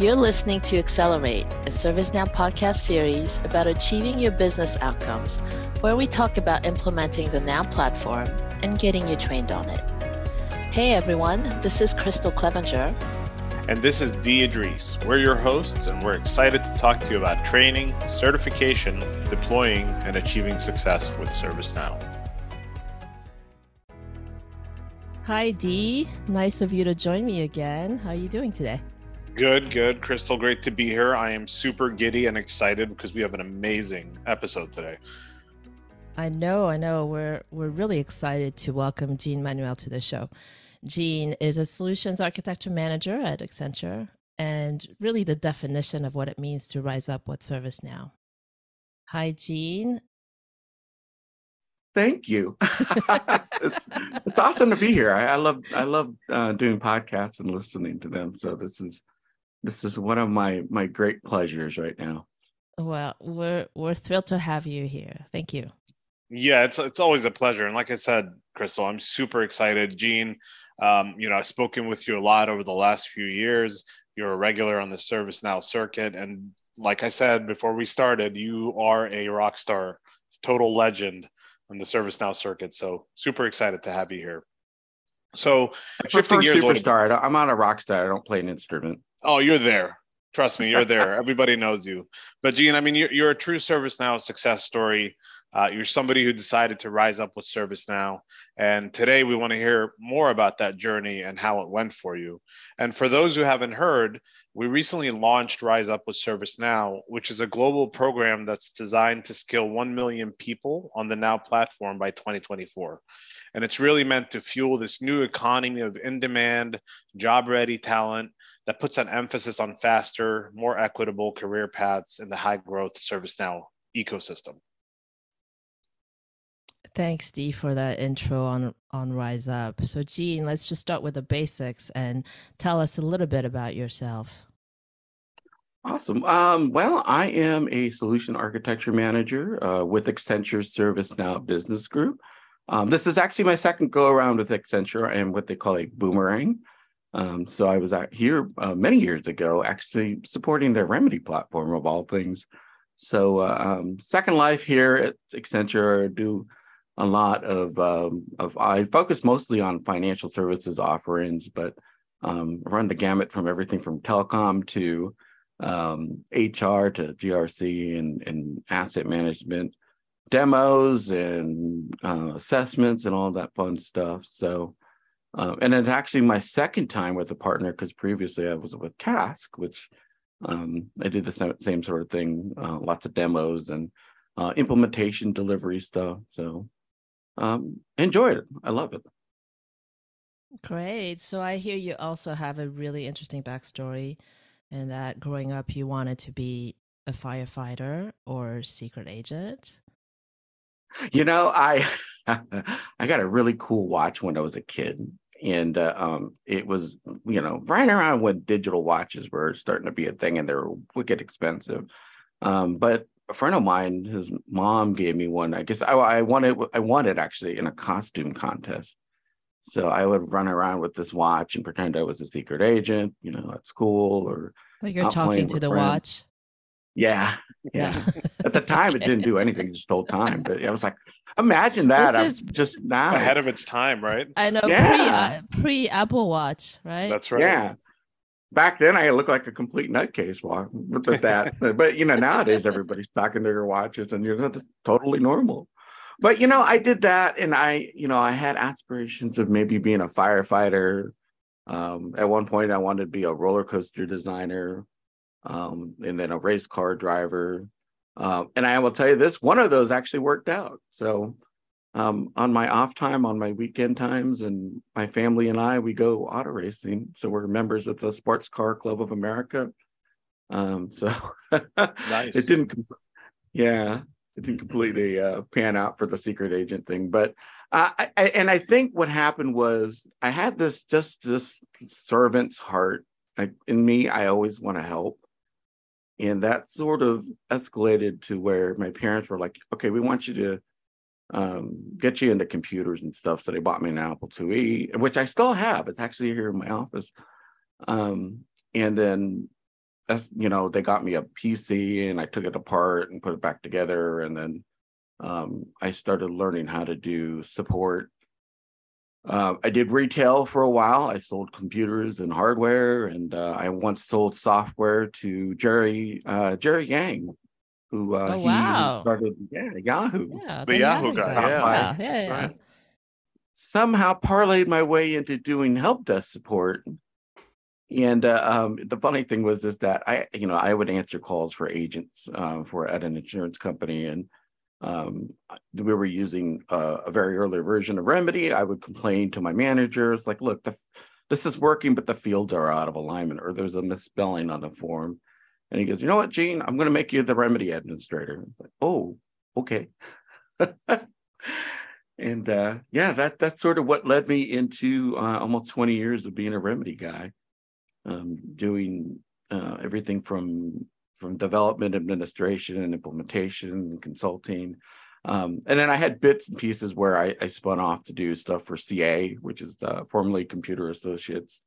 You're listening to Accelerate, a ServiceNow podcast series about achieving your business outcomes, where we talk about implementing the Now platform and getting you trained on it. Hey everyone, this is Crystal Clevenger. And this is Dee Idris. We're your hosts, and we're excited to talk to you about training, certification, deploying, and achieving success with ServiceNow. Hi, Dee. Nice of you to join me again. How are you doing today? Good, good. Crystal, great to be here. I am super giddy and excited because we have an amazing episode today. I know, I know. We're we're really excited to welcome Jean Manuel to the show. Jean is a solutions architecture manager at Accenture and really the definition of what it means to rise up with ServiceNow. Hi, Jean. Thank you. it's it's awesome to be here. I, I love I love uh, doing podcasts and listening to them. So this is this is one of my my great pleasures right now. Well, we're we're thrilled to have you here. Thank you. Yeah, it's it's always a pleasure. And like I said, Crystal, I'm super excited. Jean, um, you know, I've spoken with you a lot over the last few years. You're a regular on the ServiceNow circuit, and like I said before we started, you are a rock star, total legend on the ServiceNow circuit. So super excited to have you here. So I shifting gears, superstar. I'm not a rock star. I don't play an instrument. Oh, you're there. Trust me, you're there. Everybody knows you. But Jean, I mean, you're, you're a true ServiceNow success story. Uh, you're somebody who decided to rise up with ServiceNow. And today we want to hear more about that journey and how it went for you. And for those who haven't heard, we recently launched Rise Up with ServiceNow, which is a global program that's designed to skill 1 million people on the Now platform by 2024. And it's really meant to fuel this new economy of in demand, job ready talent that puts an emphasis on faster, more equitable career paths in the high growth ServiceNow ecosystem. Thanks, Dee, for that intro on on Rise Up. So, Jean, let's just start with the basics and tell us a little bit about yourself. Awesome. Um, well, I am a solution architecture manager uh, with Accenture ServiceNow Business Group. Um, this is actually my second go around with Accenture and what they call a boomerang. Um, so I was out here uh, many years ago, actually supporting their Remedy platform of all things. So uh, um, Second Life here at Accenture do a lot of um, of I focus mostly on financial services offerings, but um, run the gamut from everything from telecom to HR um, to GRC and, and asset management demos and uh, assessments and all that fun stuff. So um, and it's actually my second time with a partner because previously I was with Cask, which um, I did the same, same, sort of thing, uh, lots of demos and uh, implementation delivery stuff. So um, enjoy it. I love it. Great. So I hear you also have a really interesting backstory and that growing up you wanted to be a firefighter or secret agent. You know, I I got a really cool watch when I was a kid, and uh, um, it was you know right around when digital watches were starting to be a thing, and they were wicked expensive. Um, but a friend of mine, his mom gave me one. I guess I, I wanted I wanted actually in a costume contest. So I would run around with this watch and pretend I was a secret agent, you know, at school or like you're talking to the friends. watch. Yeah, yeah. At the time, it didn't do anything; just told time. But I was like, imagine that. This is just now ahead of its time, right? I know. Yeah. Pre uh, pre Apple Watch, right? That's right. Yeah. Back then, I looked like a complete nutcase with that. but you know, nowadays everybody's talking their watches, and you're totally normal. But you know, I did that, and I, you know, I had aspirations of maybe being a firefighter. Um, at one point, I wanted to be a roller coaster designer um, and then a race car driver. Uh, and I will tell you this: one of those actually worked out. So um, on my off time, on my weekend times, and my family and I, we go auto racing. So we're members of the Sports Car Club of America. Um, so nice. it didn't, yeah, it didn't completely uh, pan out for the secret agent thing. But uh, I, I, and I think what happened was I had this just this servant's heart. I, in me, I always want to help. And that sort of escalated to where my parents were like, okay, we want you to um, get you into computers and stuff. So they bought me an Apple IIe, which I still have. It's actually here in my office. Um, and then you know they got me a PC and I took it apart and put it back together and then um, I started learning how to do support. Uh, I did retail for a while. I sold computers and hardware, and uh, I once sold software to Jerry uh, Jerry Yang, who uh, Oh, he wow. started yeah Yahoo. Yeah, The Yahoo guy, guy. yeah. yeah, yeah, yeah. right. Somehow parlayed my way into doing help desk support. And uh, um, the funny thing was is that I, you know, I would answer calls for agents uh, for at an insurance company, and um, we were using uh, a very early version of Remedy. I would complain to my managers, like, "Look, the, this is working, but the fields are out of alignment, or there's a misspelling on the form." And he goes, "You know what, Gene? I'm going to make you the Remedy administrator." Like, "Oh, okay." and uh, yeah, that that's sort of what led me into uh, almost 20 years of being a Remedy guy um, doing uh, everything from from development, administration, and implementation, and consulting. Um, and then I had bits and pieces where I, I spun off to do stuff for CA, which is uh, formerly Computer Associates,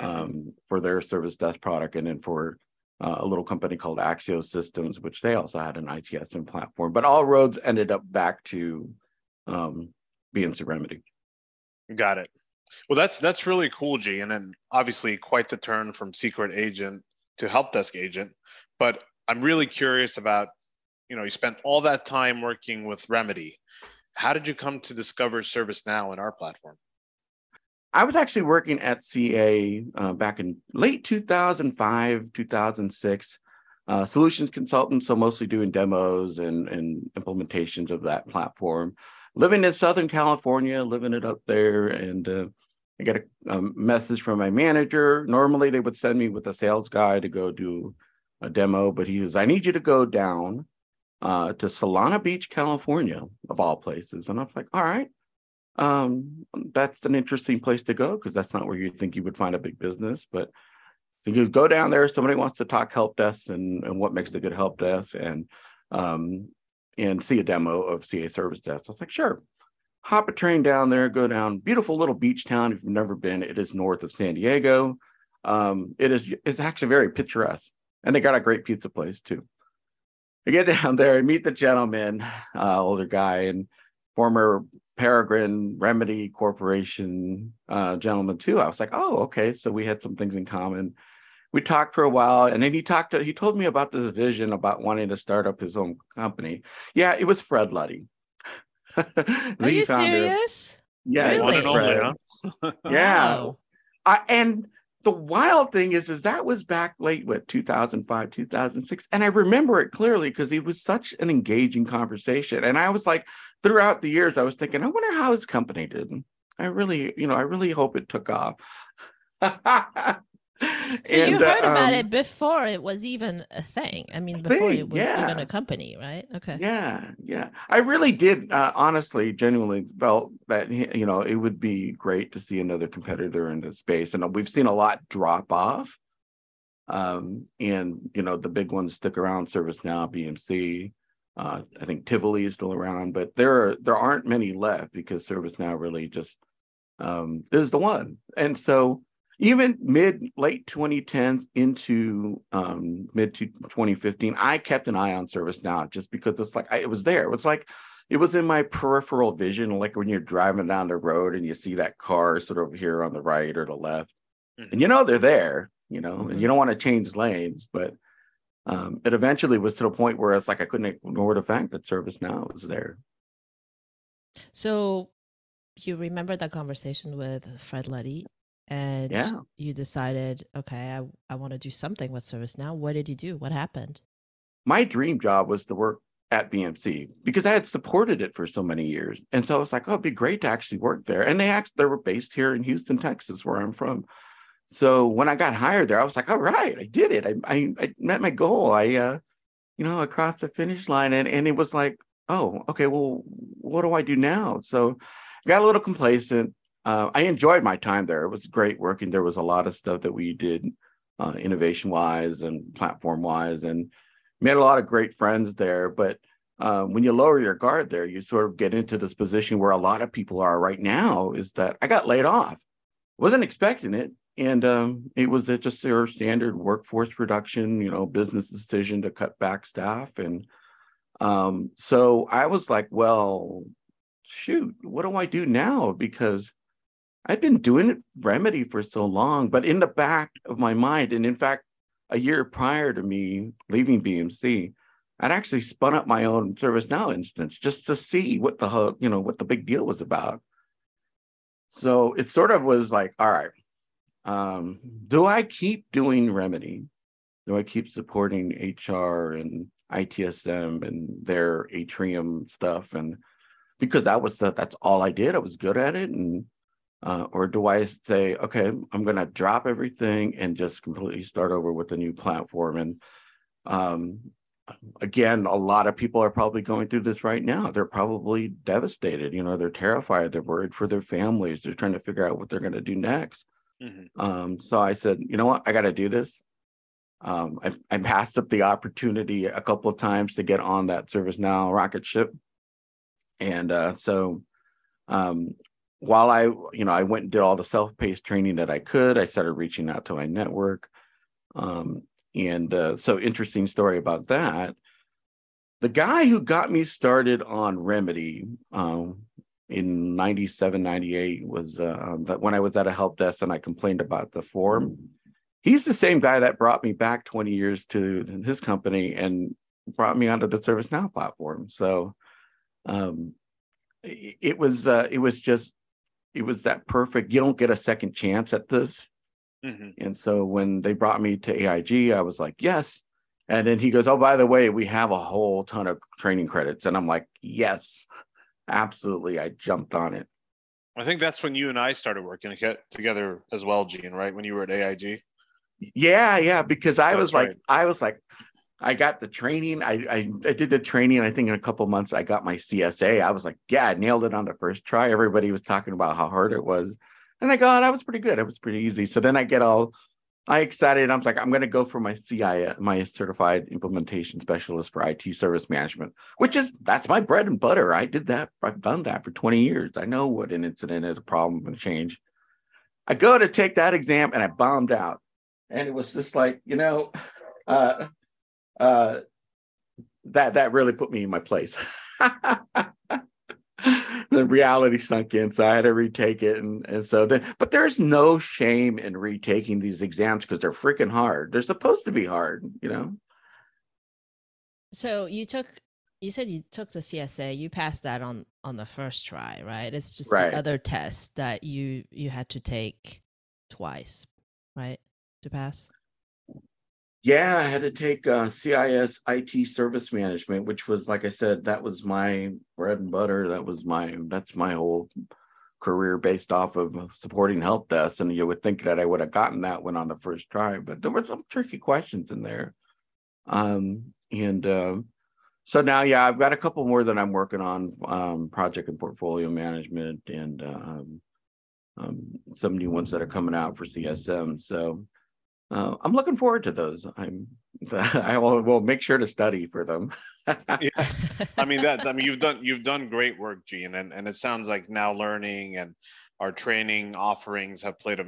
um, for their service desk product, and then for uh, a little company called Axios Systems, which they also had an ITSM platform. But all roads ended up back to um, BMC Remedy. Got it. Well, that's that's really cool, G, and then obviously quite the turn from secret agent to help desk agent. But I'm really curious about, you know, you spent all that time working with Remedy. How did you come to discover ServiceNow in our platform? I was actually working at CA uh, back in late 2005, 2006, uh, solutions consultant, so mostly doing demos and, and implementations of that platform. Living in Southern California, living it up there, and uh, I got a, a message from my manager. Normally, they would send me with a sales guy to go do a demo, but he says, "I need you to go down uh, to Solana Beach, California, of all places." And I was like, "All right." um, that's an interesting place to go because that's not where you think you would find a big business. But so you go down there, somebody wants to talk help desk and, and what makes a good help desk and um, and see a demo of CA service desk. I was like, sure. Hop a train down there, go down. Beautiful little beach town. If you've never been, it is north of San Diego. Um, it is it's actually very picturesque. And they got a great pizza place too. I get down there and meet the gentleman, uh, older guy, and former Peregrine Remedy Corporation uh, gentleman too. I was like, oh, okay. So we had some things in common. We talked for a while, and then he talked. To, he told me about this vision about wanting to start up his own company. Yeah, it was Fred Luddy. Are The you founder of- serious? Yeah, it One only, Fred. huh? Yeah. Wow. I, and the wild thing is, is that was back late, what 2005, 2006, and I remember it clearly because it was such an engaging conversation. And I was like, throughout the years, I was thinking, I wonder how his company did. I really, you know, I really hope it took off. So you And, uh, heard about um, it before it was even a thing. I mean, before thing, it was even a company, right? Okay. Yeah, yeah. I really did, uh, honestly, genuinely felt that you know it would be great to see another competitor in the space, and we've seen a lot drop off. Um, and you know the big ones stick around: ServiceNow, BMC. Uh, I think Tivoli is still around, but there are there aren't many left because ServiceNow really just um, is the one. And so even mid late 2010s into um, mid to 2015 i kept an eye on ServiceNow just because it's like I, it was there it was like it was in my peripheral vision like when you're driving down the road and you see that car sort of here on the right or the left Mhm. and you know they're there you know and Mhm. you don't want to change lanes but um, it eventually was to the point where it's like i couldn't ignore the fact that ServiceNow was there So you remember that conversation with Fred Luddy and Yeah. you decided, okay, I, I want to do something with ServiceNow. What did you do? What happened? my dream job was to work at BMC because I had supported it for so many years. And so I was like, oh, it'd be great to actually work there. And they actually they were based here in Houston, Texas, where I'm from. So when I got hired there, I was like, all right, I did it. I I, I met my goal. I uh, you know, I crossed the finish line and, and it was like, oh, okay, well, what do I do now? So I got a little complacent. Uh, I enjoyed my time there. It was great working. There was a lot of stuff that we did uh, innovation wise and platform wise and made a lot of great friends there. But um, when you lower your guard there, you sort of get into this position where a lot of people are right now is that I got laid off. Wasn't expecting it. and um, it was just their standard workforce reduction, you know, business decision to cut back staff. And um, so I was like, well, shoot, what do I do now? Because I've been doing it remedy for so long, but in the back of my mind, and in fact, a year prior to me leaving BMC, I'd actually spun up my own ServiceNow instance just to see what the you know what the big deal was about. So it sort of was like, all right, um, do I keep doing remedy? Do I keep supporting HR and ITSM and their Atrium stuff? And because that was the, that's all I did, I was good at it, and uh, or do I say, okay, I'm going to drop everything and just completely start over with a new platform? And um, again, a lot of people are probably going through this right now. They're probably devastated. You know, they're terrified. They're worried for their families. They're trying to figure out what they're going to do next. Mm-hmm. Um, so I said, you know what, I got to do this. Um, I, I passed up the opportunity a couple of times to get on that ServiceNow rocket ship, and uh, so um, while I, you know, I went and did all the self-paced training that I could, I started reaching out to my network. Um, and uh, so interesting story about that. The guy who got me started on Remedy um, in 97, 98 was uh, um, that when I was at a help desk and I complained about the form. He's the same guy that brought me back 20 years to his company and brought me onto the ServiceNow platform. So um, it was uh, it was just it was that perfect. You don't get a second chance at this. Mm-hmm. And so when they brought me to AIG, I was like, yes. And then he goes, oh, by the way, we have a whole ton of training credits. And I'm like, yes, absolutely. I jumped on it. I think that's when you and I started working together as well, Gene, right? When you were at AIG. Yeah, yeah. Because I that's was like. I was like, I got the training. I, I, I did the training. I think in a couple months I got my CSA. I was like, yeah, I nailed it on the first try. Everybody was talking about how hard it was, and I got that was pretty good. It was pretty easy. So then I get all I excited. I'm like, I'm going to go for my CI, my certified implementation specialist for IT service management, which is that's my bread and butter. I did that. I've done that for 20 years. I know what an incident is, a problem, and a change. I go to take that exam and I bombed out, and it was just like, you know. Uh, uh, that that really put me in my place. the reality sunk in, so I had to retake it, and and so then, but there's no shame in retaking these exams because they're freaking hard. They're supposed to be hard, you know. So you took, you said you took the CSA. You passed that on on the first try, right? It's just right. the other test that you you had to take twice, right, to pass. Yeah, I had to take uh, CIS IT service management, which was, like I said, that was my bread and butter. That was my that's my whole career based off of supporting help desks. And you would think that I would have gotten that one on the first try, but there were some tricky questions in there. Um, and um, so now, yeah, I've got a couple more that I'm working on, um, project and portfolio management, and um, um, some new ones that are coming out for CSM. So uh, I'm looking forward to those. I'm I will, will make sure to study for them. yeah. I mean that's I mean you've done you've done great work, Gene, and and it sounds like now learning and our training offerings have played a,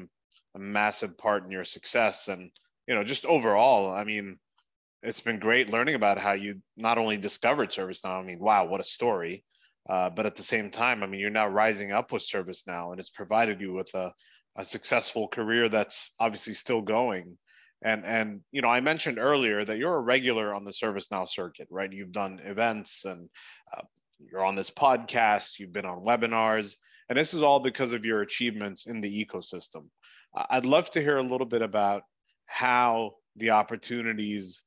a massive part in your success and you know just overall. I mean, it's been great learning about how you not only discovered ServiceNow. I mean, wow, what a story! Uh, but at the same time, I mean, you're now rising up with ServiceNow, and it's provided you with a a successful career that's obviously still going. And and you know, I mentioned earlier that you're a regular on the ServiceNow circuit, right? You've done events and uh, you're on this podcast, you've been on webinars, and this is all because of your achievements in the ecosystem. I'd love to hear a little bit about how the opportunities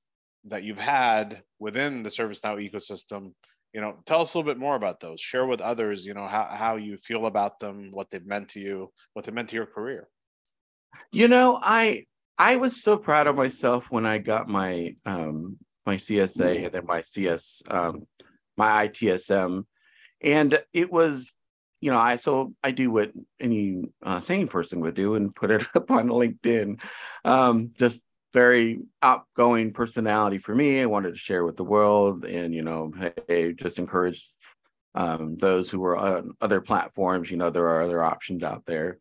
that you've had within the ServiceNow ecosystem you know tell us a little bit more about those. Share with others you know how, how you feel about them what they've meant to you what they meant to your career. You know i i was so proud of myself when i got my um my csa and then my cs um my itsm and it was you know i so i do what any uh, sane person would do and put it up on linkedin. Um just very outgoing personality for me. I wanted to share with the world and, you know, hey, just encourage um, those who are on other platforms. You know, there are other options out there.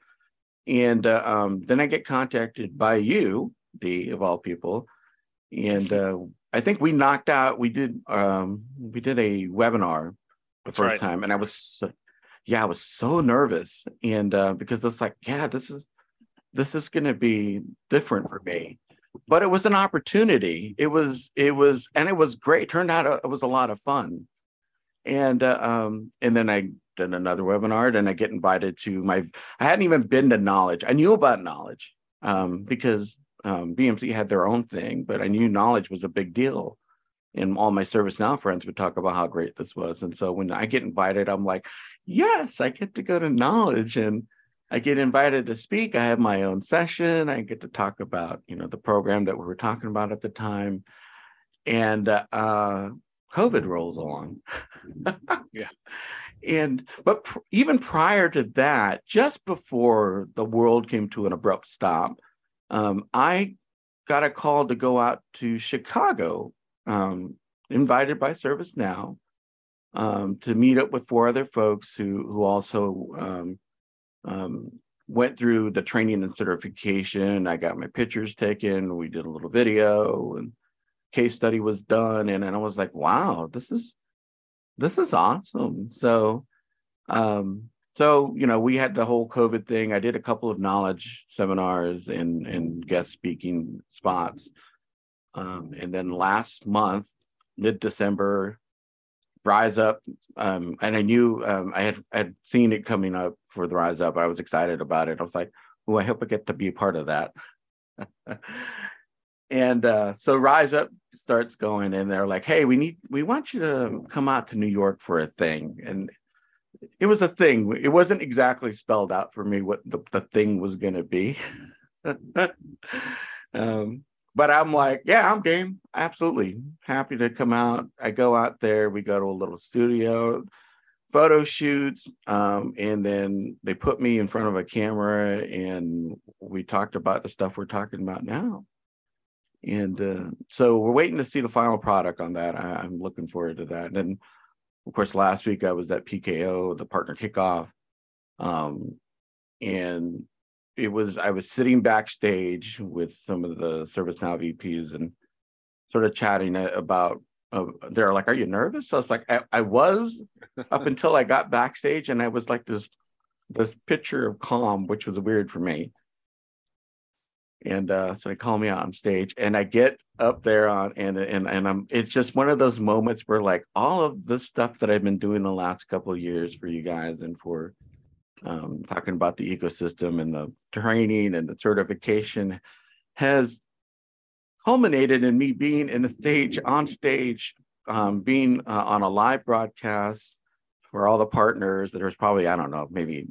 and uh, um, then I get contacted by you, Dee of all people, and uh, I think we knocked out. We did um, we did a webinar the That's first right. time, and I was so, yeah, I was so nervous, and uh, because it's like yeah, this is this is going to be different for me, but it was an opportunity. It was it was and it was great. Turned out uh, it was a lot of fun, and uh, um, and then I did another webinar, and I get invited to my. I hadn't even been to Knowledge. I knew about Knowledge um, because um, BMC had their own thing, but I knew Knowledge was a big deal. And all my ServiceNow friends would talk about how great this was. And so when I get invited, I'm like, yes, I get to go to Knowledge and I get invited to speak. I have my own session. I get to talk about, you know, the program that we were talking about at the time. And uh, COVID rolls along. Yeah. And but pr- even prior to that, just before the world came to an abrupt stop, um, I got a call to go out to Chicago, um, invited by ServiceNow, um, to meet up with four other folks who who also um, went through the training and certification. I got my pictures taken. We did a little video and case study was done, and, and I was like, wow, this is this is awesome. So, um, so you know, we had the whole COVID thing. I did a couple of knowledge seminars and and guest speaking spots, um, and then last month, mid December, Rise Up, um, and I knew um, I had had seen it coming up for the Rise Up. I was excited about it. I was like, oh, I hope I get to be part of that. and uh, so Rise Up starts going, and they're like, "Hey, we need, we want you to come out to New York for a thing." And it was a thing. It wasn't exactly spelled out for me what the, the thing was going to be. um, but I'm like, yeah, I'm game. Absolutely happy to come out. I go out there. We go to a little studio, photo shoots, um, and then they put me in front of a camera, and we talked about the stuff we're talking about now. And uh, so we're waiting to see the final product on that. I, I'm looking forward to that. And then, of course, last week I was at PKO, the partner kickoff, um, and it was I was sitting backstage with some of the ServiceNow VPs and sort of chatting about. Uh, they're like, "Are you nervous?" I was like, "I, I was up until I got backstage, and I was like this this picture of calm, which was weird for me." And uh, so they call me out on stage, and I get up there on and and and I'm. It's just one of those moments where like all of the stuff that I've been doing the last couple of years for you guys and for um, talking about the ecosystem and the training and the certification has culminated in me being in the stage on stage um, being uh, on a live broadcast for all the partners there's probably i don't know maybe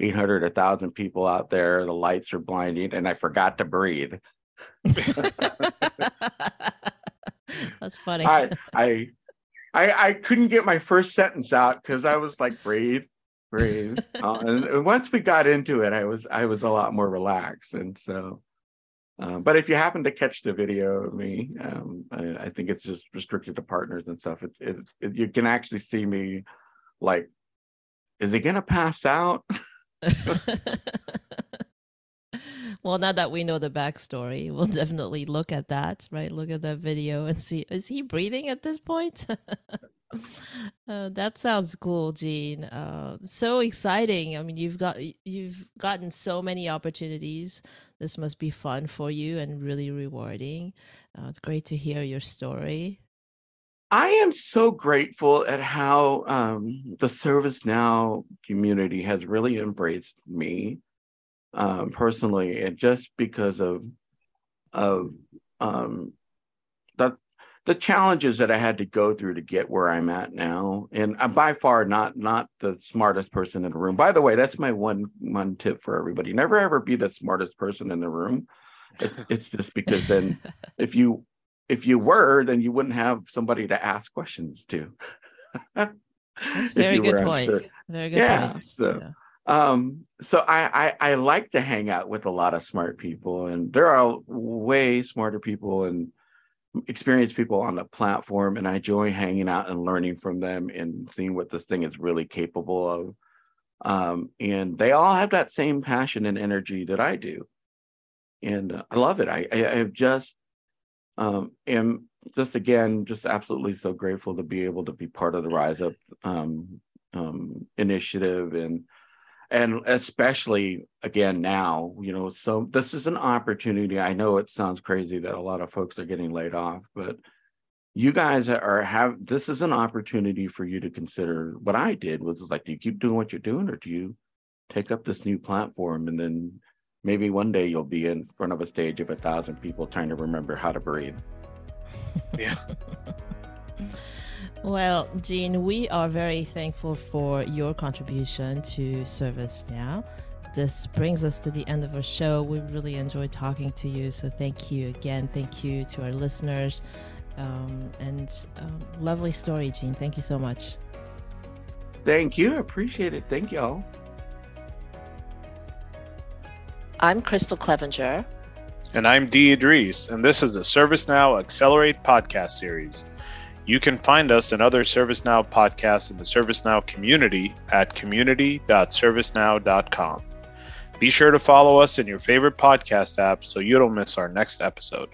800 1000 people out there. The lights are blinding and i forgot to breathe. That's funny. I, I i i couldn't get my first sentence out because i was like breathe breathe uh, and once we got into it i was i was a lot more relaxed and so um, but if you happen to catch the video of me um, I, I think it's just restricted to partners and stuff it's it, it, you can actually see me like is he gonna pass out well, now that we know the backstory, we'll definitely look at that, right? Look at that video and see is he breathing at this point? uh, that sounds cool, Gene. Uh, so exciting. I mean, you've got you've gotten so many opportunities. This must be fun for you and really rewarding. Uh, it's great to hear your story. I am so grateful at how um, the ServiceNow community has really embraced me um, personally, and just because of of um, the the challenges that I had to go through to get where I'm at now, and I'm by far not not the smartest person in the room. By the way, that's my one one tip for everybody: never ever be the smartest person in the room. It, it's just because then if you if you were, then you wouldn't have somebody to ask questions to. That's very good were, point. sure. Very good Yeah, point. so- Yeah. Um, so I, I I like to hang out with a lot of smart people, and there are way smarter people and experienced people on the platform, and I enjoy hanging out and learning from them and seeing what this thing is really capable of. um, and they all have that same passion and energy that I do, and uh, I love it. I, I, I just um, am just again just absolutely so grateful to be able to be part of the Rise Up um, um, initiative and and especially again now you know so this is an opportunity. I know it sounds crazy that a lot of folks are getting laid off but you guys are have this is an opportunity for you to consider. What i did was like do you keep doing what you're doing or do you take up this new platform? And then maybe one day you'll be in front of a stage of a thousand people trying to remember how to breathe. Yeah Well, Gene, we are very thankful for your contribution to ServiceNow. This brings us to the end of our show. We really enjoyed talking to you. So thank you again. Thank you to our listeners. Um, and um, lovely story, Gene. Thank you so much. Thank you. Appreciate it. Thank y'all. I'm Crystal Clevenger. And I'm Dee Idris, and this is the ServiceNow Accelerate podcast series. You can find us and other ServiceNow podcasts in the ServiceNow community at community.servicenow.com. Be sure to follow us in your favorite podcast app so you don't miss our next episode.